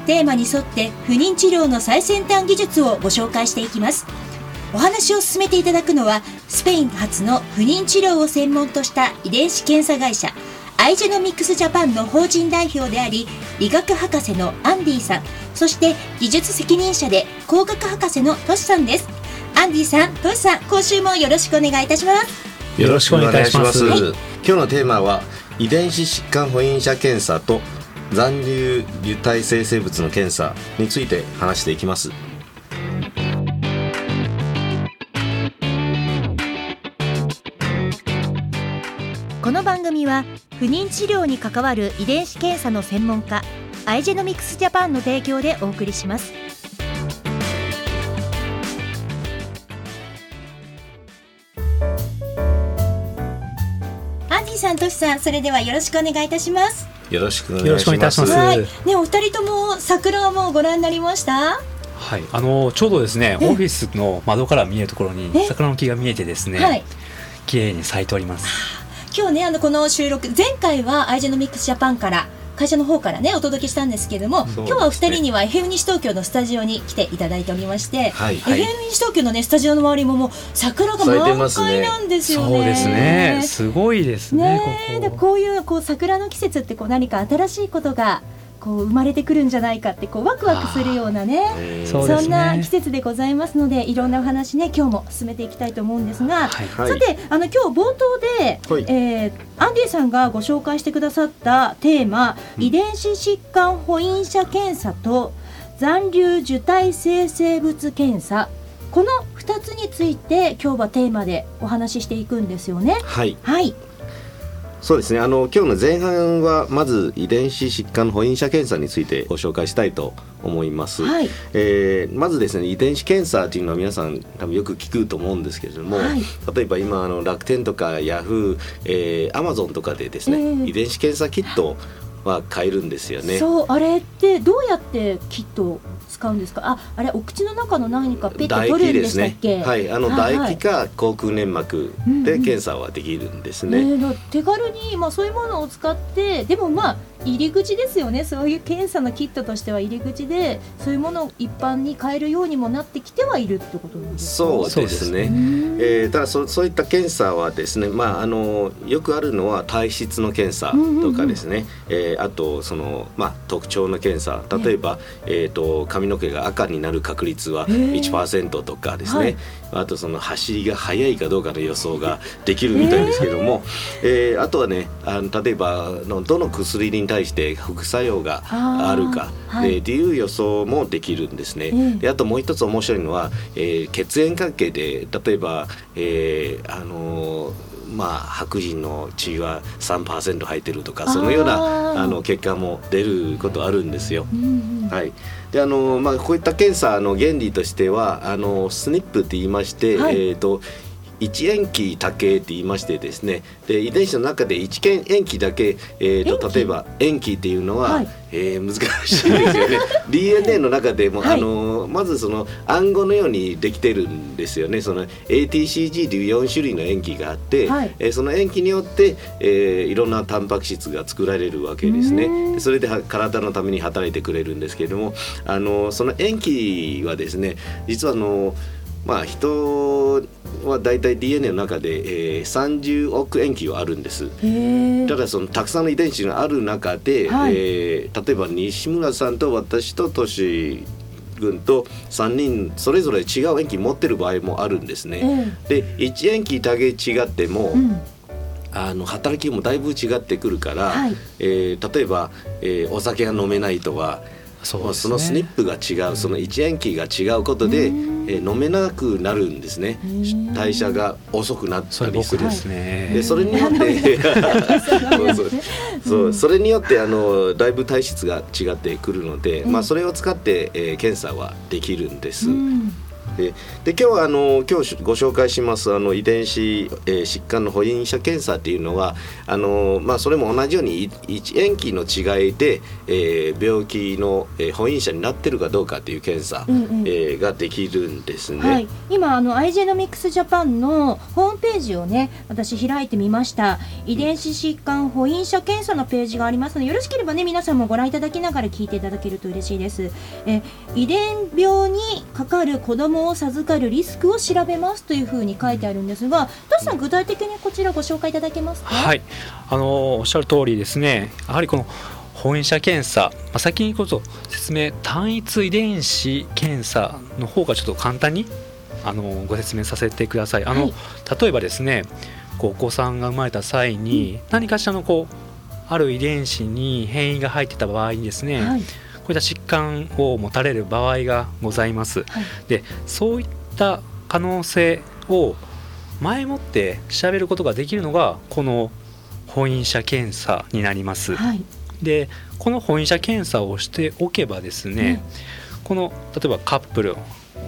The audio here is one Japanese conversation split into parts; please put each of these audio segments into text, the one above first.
テーマに沿って不妊治療の最先端技術をご紹介していきます。お話を進めていただくのはスペイン発の不妊治療を専門とした遺伝子検査会社アイジェノミクスジャパンの法人代表であり医学博士のアンディさんそして技術責任者で工学博士のトシさんです。アンディさんトシさん今週もよろしくお願いいたします。よろしくお願いします、はい、今日のテーマは遺伝子疾患保因者検査と残留受体生成物の検査について話していきます。この番組は不妊治療に関わる遺伝子検査の専門家アイジェノミクスジャパンの提供でお送りします。アンディさん、トシさん、それではよろしくお願いいたしますよろしくお願いします。はい、ね、お二人とも桜はもうご覧になりました？はい、あのちょうどですねオフィスの窓から見えるところに桜の木が見えてですね、はい、綺麗に咲いております。今日ねあのこの収録前回はアイジェノミックスジャパンから会社の方からねお届けしたんですけれども、ね、今日はお二人には FM 西東京のスタジオに来ていただいておりまして、はい、FM 西東京のねスタジオの周りももう桜が満開なんですよね。そうですね。すごいですね。ねここでこういうこう桜の季節ってこう何か新しいことがこう生まれてくるんじゃないかってこうワクワクするようなねそんな季節でございますのでいろんなお話ね今日も進めていきたいと思うんですが、はい、さてあの今日冒頭で、はい、えー、アンディさんがご紹介してくださったテーマ、うん、遺伝子疾患保因者検査と残留受体生成物検査。この2つについて今日はテーマでお話ししていくんですよね。はい、はいそうですね。あの今日の前半はまず遺伝子疾患保因者検査についてご紹介したいと思います、はい、えー、まずですね遺伝子検査というのは皆さん多分よく聞くと思うんですけれども、はい、例えば今あの楽天とかヤフー、えー、アマゾンとかでですね、えー、遺伝子検査キットは買えるんですよね。そうあれってどうやってキット使うんですか？ああれお口の中の何かペット取るんでしたっけ、ね、はいあの唾液か口腔粘膜で検査はできるんですね、うんうん、えー、手軽にまあそういうものを使ってでもまあ入り口ですよね。そういう検査のキットとしては入り口でそういうものを一般に買えるようにもなってきてはいるってことなんですか？そうですね、えー、ただそそういった検査はですね、まあ、あのよくあるのは体質の検査とかですね、うん。うんうん、えー、あとその、まあ、特徴の検査。例えば、えーと、髪の毛が赤になる確率は1%とかですね、はい、あとその走りが速いかどうかの予想ができるみたいですけども、え。ー、あとはねあの例えばのどの薬に対して副作用があるかはい、っていう予想もできるんですね。であともう一つ面白いのは、えー、血縁関係で例えば、えー、あのまあ、白人の血は3%入ってるとかそのようなあの結果も出ることあるんですよ。うんうん、はい。であのまあ、こういった検査の原理としてはあのスニップって言いまして、はい、えーと一塩基多形って言いましてですねで遺伝子の中で一塩基だけ、えーと、例えば塩基っていうのは、はい、えー、難しいですよね。DNA の中でも、はい、あのまずその暗号のようにできてるんですよね。その ATCG という4種類の塩基があって、はい、えー、その塩基によって、えー、いろんなタンパク質が作られるわけですね。それで体のために働いてくれるんですけれどもあのその塩基はですね実はあのまあ人はだいたい DNA の中で、えー、30億塩基はあるんです。ただそのたくさんの遺伝子がある中で、はい、えー、例えば西村さんと私とトシ君と3人それぞれ違う塩基持ってる場合もあるんですね。で1塩基だけ違っても、うん。あの働きもだいぶ違ってくるから、はい、えー、例えば、えー、お酒が飲めないとはそ、ね、そのスニップが違うその一塩基が違うことで、えー、飲めなくなるんですね。代謝が遅くなったりする。ですね。でそれによってそうそうそう。それによって あのだいぶ体質が違ってくるので、まあ、それを使って、えー、検査はできるんです。でで今日はあの今日ご紹介しますあの遺伝子、えー、疾患の保因者検査っていうのはあの、まあ、それも同じように塩基の違いで、えー、病気の、えー、保因者になってるかどうかっていう検査、うんうん、えー、ができるんですね。はい、今あの IGenomics Japan のホームページをね私開いてみました遺伝子疾患保因者検査のページがありますのでよろしければね皆さんもご覧いただきながら聞いていただけると嬉しいです。え遺伝病にかかる子供を授かるリスクを調べますというふうに書いてあるんですが、トシさん具体的にこちらご紹介いただけますか？はい、あのおっしゃる通りですね。やはりこの本因者検査、まあ、先にこそ説明単一遺伝子検査の方がちょっと簡単にあのご説明させてください。あの、はい、例えばですねこうお子さんが生まれた際に何かしらのこうある遺伝子に変異が入ってた場合にですね、はい、こういった疾患を持たれる場合がございます。はい、でそういった可能性を前もって調べることができるのがこの本因者検査になります。はい、でこの本因者検査をしておけばですね、この例えばカップルお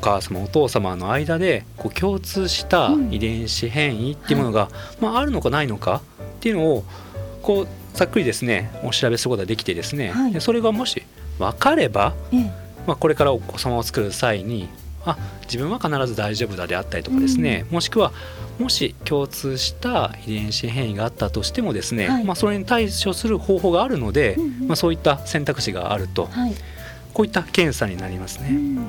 母様お父様の間でこう共通した遺伝子変異っていうものが、まあ、あるのかないのかっていうのをこうざっくりですねお調べすることができてですね、はい、でそれがもし分かれば、ええ、まあ、これからお子様を作る際にあ自分は必ず大丈夫だであったりとかですね、うん、もしくはもし共通した遺伝子変異があったとしてもですね、はい、まあ、それに対処する方法があるので、うんうん、まあ、そういった選択肢があると、はい、こういった検査になりますね。うん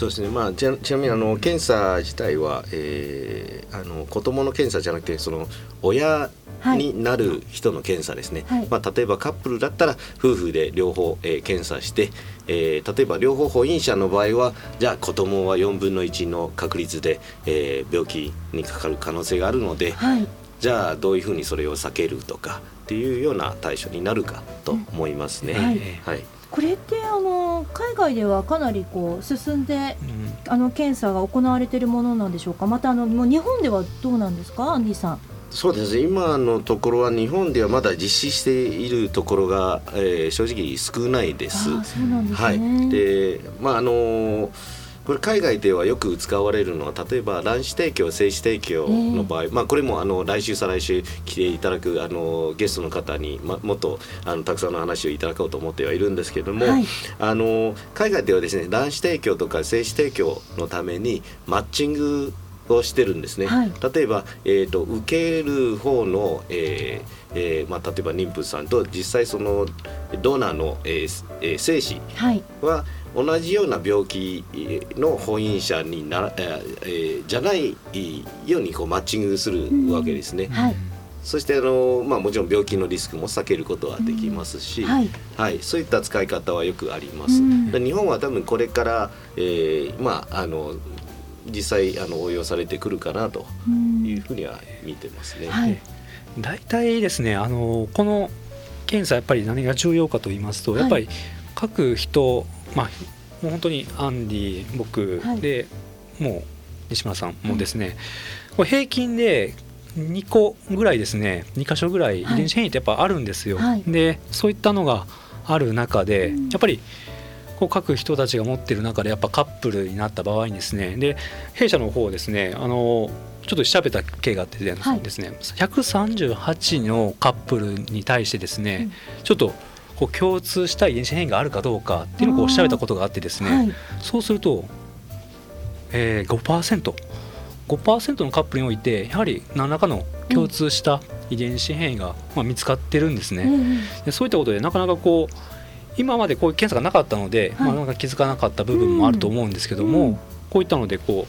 そうですね、まあ、ちなみにあの検査自体は、えー、あの子供の検査じゃなくてその親になる人の検査ですね、はい、まあ、例えばカップルだったら夫婦で両方、えー、検査して、えー、例えば両方保因者の場合はじゃあ子供は4分の1の確率で、えー、病気にかかる可能性があるので、はい、じゃあどういうふうにそれを避けるとかっていうような対処になるかと思いますね。うん、はい、はい。これってあの海外ではかなりこう進んで、うん、あの検査が行われているものなんでしょうか？またあのもう日本ではどうなんですか？アンディさん。そうです。ね今のところは日本ではまだ実施しているところが、えー、正直少ないです。そうなんですね、はい、でまああのーこれ海外ではよく使われるのは例えば卵子提供精子提供の場合、えー、まあ、これもあの来週再来週来ていただくあのゲストの方に、ま、もっとあのたくさんの話をいただこうと思ってはいるんですけれども、はい、あの海外ではですね卵子提供とか精子提供のためにマッチングをしてるんですね。はい、例えば、えーと、受ける方の、えーえーまあ、例えば妊婦さんと実際そのドナーの、えーえー、精子は、はい同じような病気の婚姻者にな、えー、じゃないようにこうマッチングするわけですね。うん。はい、そしてあの、まあ、もちろん病気のリスクも避けることはできますし、うん。はい、はい、そういった使い方はよくあります。うん、日本は多分これから、えー、まああの実際あの応用されてくるかなというふうには見てますね。はい、大体ですねあのこの検査やっぱり何が重要かと言いますと、やっぱり各人まあ、もう本当にアンディ僕で、はい、もう西村さんもですね、これ平均で2個ぐらいですね。2箇所ぐらい遺伝子変異ってやっぱあるんですよ。はい、でそういったのがある中で、やっぱりこう各人たちが持ってる中でやっぱカップルになった場合にですね。で弊社の方ですねあのちょっと調べた経があってですね、はい、138のカップルに対してですね、うん、ちょっとこう共通した遺伝子変異があるかどうかっていうのを調べたことがあってですね、はい、そうすると、えー、5%。5%のカップルにおいてやはり何らかの共通した遺伝子変異が、まあ、見つかってるんですね、うん、でそういったことでなかなかこう今までこういう検査がなかったので、はい、まあ、なんか気づかなかった部分もあると思うんですけども、うん、こういったのでこ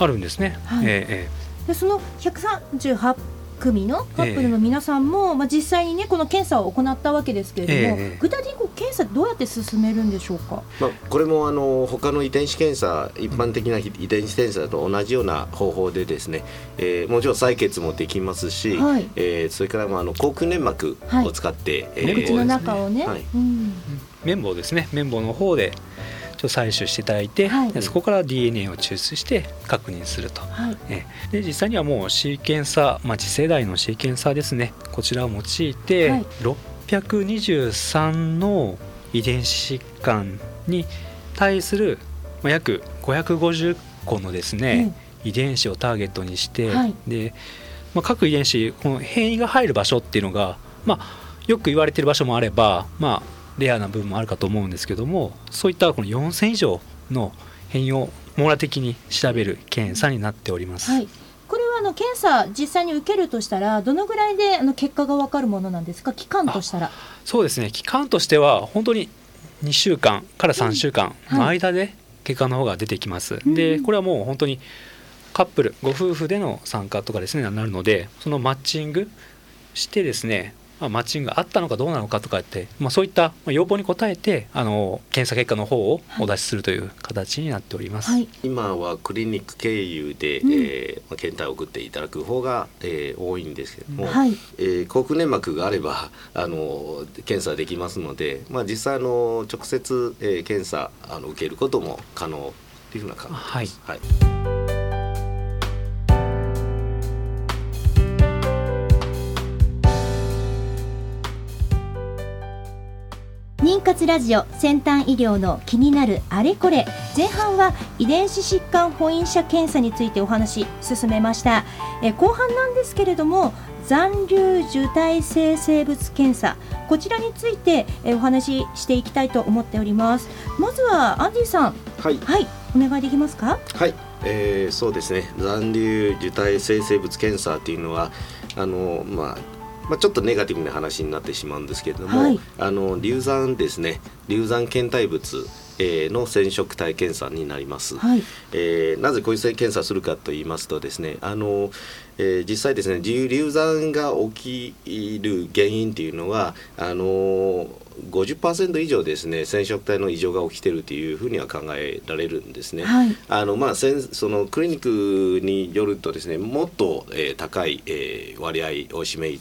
うあるんですね。はい、えー、でその138組のカップルの皆さんも、えー、まあ、実際にねこの検査を行ったわけですけれども、えー、具体的に検査どうやって進めるんでしょうか、まあ、これもあの他の遺伝子検査一般的な遺伝子検査と同じような方法でですね、えー、もちろん採血もできますし、はい、えー、それからまああの口腔粘膜を使って、はい、えー、口の中をね、はい、うん、綿棒ですね。綿棒の方でちょっと採取していただいて、はい、そこから DNA を抽出して確認すると、はい、で実際にはもうシーケンサー、まあ、次世代のシーケンサーですね。こちらを用いて、はい、623の遺伝子疾患に対する、まあ、約550個のですね、遺伝子をターゲットにして、はい、でまあ、各遺伝子この変異が入る場所っていうのが、まあ、よく言われてる場所もあれば、まあ、レアな部分もあるかと思うんですけどもそういったこの4000以上の変異を網羅的に調べる検査になっております。はい。これはあの検査実際に受けるとしたらどのぐらいであの結果が分かるものなんですか？期間としたら。そうですね。期間としては本当に2週間から3週間の間で結果の方が出てきます、うん、でこれはもう本当にカップルご夫婦での参加とかですねなるのでそのマッチングしてですねまあ、マッチングがあったのかどうなのかとかって、まあ、そういった要望に応えてあの検査結果の方をお出しするという形になっております、はい、今はクリニック経由で、うん、えー、検体を送っていただく方が、えー、多いんですけども、はい、えー、口腔粘膜があればあの検査できますので、まあ、実際の直接、えー、検査あの受けることも可能というふうな考えです。はい、はい活ラジオ先端医療の気になるあれこれ前半は遺伝子疾患保因者検査についてお話進めました。え後半なんですけれども残留受胎性生物検査。こちらについてえお話ししていきたいと思っております。まずはアンディさん。はい、はい、お願いできますか？はい、えー、そうですね。残留受胎性生物検査っていうのはあのまあまあ、ちょっとネガティブな話になってしまうんですけれども、はい、あの流産ですね。流産検体物えの染色体検査になります、はい、えー、なぜこういう検査するかと言いますとですねあの、えー、実際ですね流産が起きる原因っていうのはあの50%以上ですね染色体の異常が起きてるというふうには考えられるんですね。はい、あのまあそのクリニックによるとですねもっと、えー、高い、えー、割合を占め、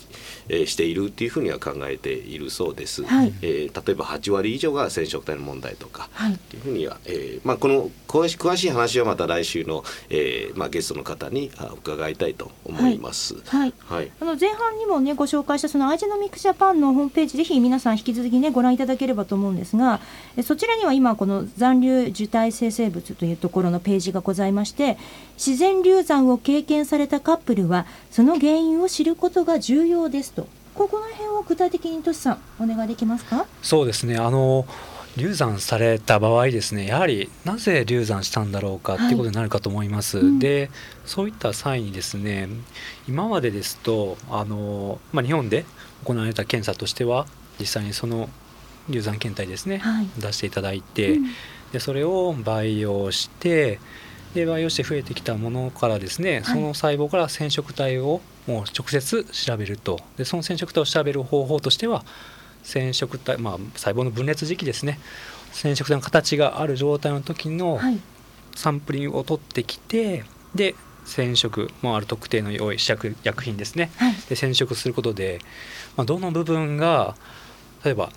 えー、しているっていうふうには考えているそうです。はい、えー、例えば8割以上が染色体の問題とか、はい、っていうふうには、えー、まあこの詳し詳しい話はまた来週の、えー、まあゲストの方に伺いたいと思います。はい。はい、あの前半にもねご紹介したそのアイジェノミックジャパンのホームページぜひ皆さん引き続きねねご覧いただければと思うんですがそちらには今この残留受胎生成物というところのページがございまして自然流産を経験されたカップルはその原因を知ることが重要ですと。ここの辺を具体的にとしさんお願いできますか？そうですね。あの流産された場合ですねやはりなぜ流産したんだろうかっていうことになるかと思います、はい。うん、でそういった際にですね今までですとあの、まあ、日本で行われた検査としては実際にその流産検体ですね、はい、出していただいて、うん、でそれを培養してで培養して増えてきたものからですね、はい、その細胞から染色体をもう直接調べると。でその染色体を調べる方法としては染色体、まあ、細胞の分裂時期ですね。染色体の形がある状態の時のサンプリングを取ってきてで染色もある特定の用意試薬薬品ですね、はい、で染色することで、まあ、どの部分が例えば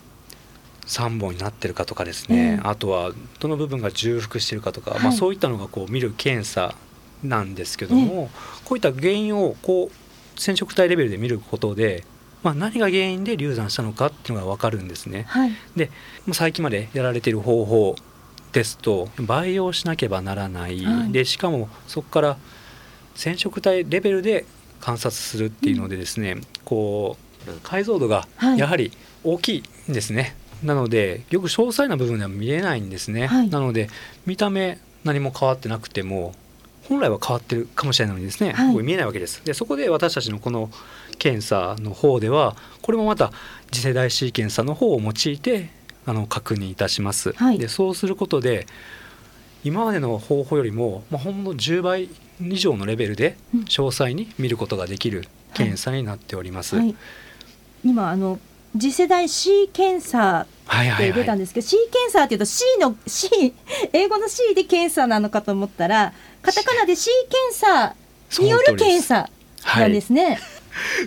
3本になってるかとかですね、うん、あとはどの部分が重複してるかとか、はい、まあ、そういったのがこう見る検査なんですけども、こういった原因をこう染色体レベルで見ることで、まあ、何が原因で流産したのかっていうのが分かるんですね。はい、で最近までやられている方法ですと培養しなければならない、はい、でしかもそこから染色体レベルで観察するっていうのでですね、うん、こう解像度がやはり大きいんですね。なのでよく詳細な部分では見えないんですね、はい、なので見た目何も変わってなくても本来は変わってるかもしれないのにですね、はい、これ見えないわけです。でそこで私たちのこの検査の方ではこれもまた次世代シーケンサーの方を用いてあの確認いたします、はい、でそうすることで今までの方法よりも、まあ、ほんの10倍以上のレベルで詳細に見ることができる検査になっております。はい、今あの次世代 C 検査って出たんですけど、はいはいはい、C 検査っていうと C の C 英語の C で検査なのかと思ったらカタカナで C 検査による検査なんですね。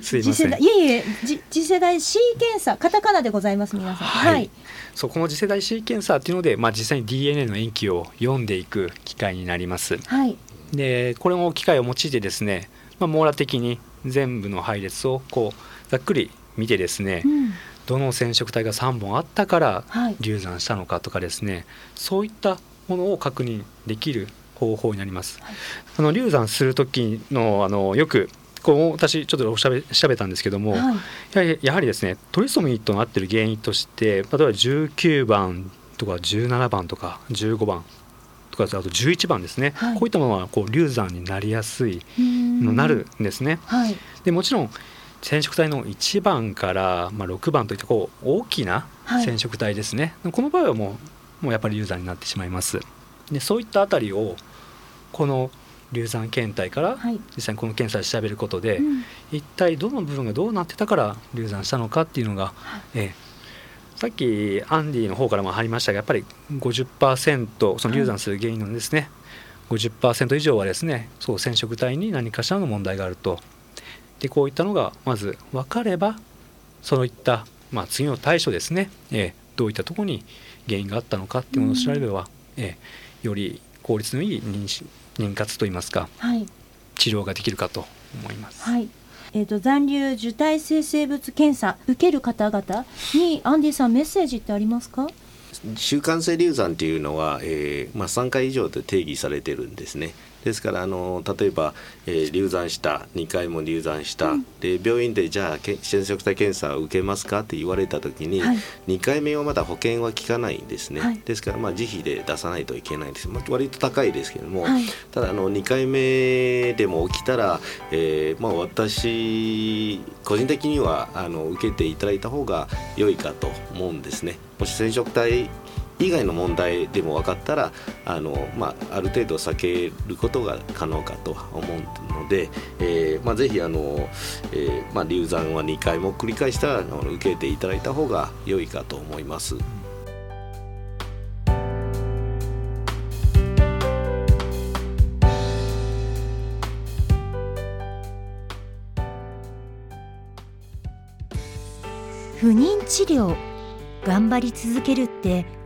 すいません。いえいえ、次世代 C 検査、カタカナでございます皆さん。はい。はい、そうこの次世代 C 検査っていうので、まあ実際に DNA の塩基を読んでいく機会になります。はい。で、これも機械を用いてですね、まあ網羅的に全部の配列をこうざっくり見てですね、うん、どの染色体が3本あったからはい。流産したのかとかですねそういったものを確認できる方法になります。はい。あの流産する時のあのよくこう私ちょっとおしゃべ調べたんですけども、はい。やはりですねトリソミーとなっている原因として例えば19番とか17番とか15番とかあと11番ですね、はい。こういったものはこう流産になりやすい、うん。なるんですね。はい。でもちろん染色体の1番から、まあ、6番といったこう大きなはい。染色体ですね、この場合はもうもうやっぱり流産になってしまいます。でそういったあたりをこの流産検体からはい。実際にこの検査で調べることで、うん。一体どの部分がどうなってたから流産したのかっていうのが、ええ。さっきアンディの方からも入りましたがやっぱり50%その流産する原因のですね、50%以上はですねそう染色体に何かしらの問題があるとでこういったのがまず分かればそういった、まあ、次の対処ですね、ええどういったところに原因があったのかっていうものを調べれば、ええより効率のいい妊娠妊活といいますかはい治療ができるかと思います。はい。えー、と残留受胎性生物検査受ける方々にアンディさんメッセージってありますか？習慣性流産っていうのは、えーまあ、3回以上で定義されてるんですね。ですからあの例えば、えー流産した2回も流産した、で病院でじゃあけ染色体検査を受けますかって言われた時に、はい。2回目はまだ保険は効かないんですね、はい。ですからまあ自費で出さないといけないです、まあ、割と高いですけども、はい。ただあの2回目でも起きたら、えーまあ、私個人的にはあの受けていただいた方が良いかと思うんですね。もし染色体以外の問題でも分かったらあの、まあ、ある程度避けることが可能かとは思うので、えーまあ、ぜひあの、えーまあ、流産は2回も繰り返したらあの受けていただいた方が良いかと思います。不妊治療頑張り続けるって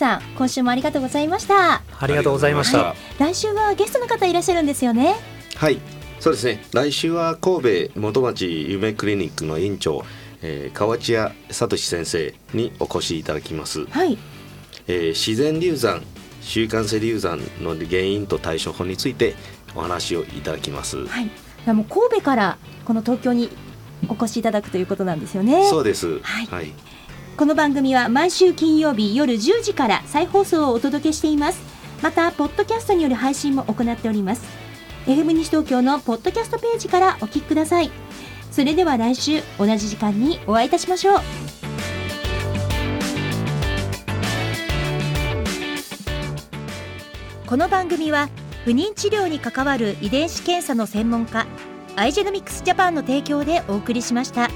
さん、今週もありがとうございました。ありがとうございました。は来週はゲストの方いらっしゃるんですよね。はい。そうですね。来週は神戸元町夢クリニックの院長、えー河内谷聡先生にお越しいただきます、はい、えー自然流産習慣性流産の原因と対処法についてお話をいただきます、はい、でも神戸からこの東京にお越しいただくということなんですよね。そうです。はい。はい、この番組は毎週金曜日夜10時から再放送をお届けしています。また、ポッドキャストによる配信も行っております。FM 西東京のポッドキャストページからお聞きください。それでは来週同じ時間にお会いいたしましょう。この番組は不妊治療に関わる遺伝子検査の専門家アイジェノミクスジャパンの提供でお送りしました。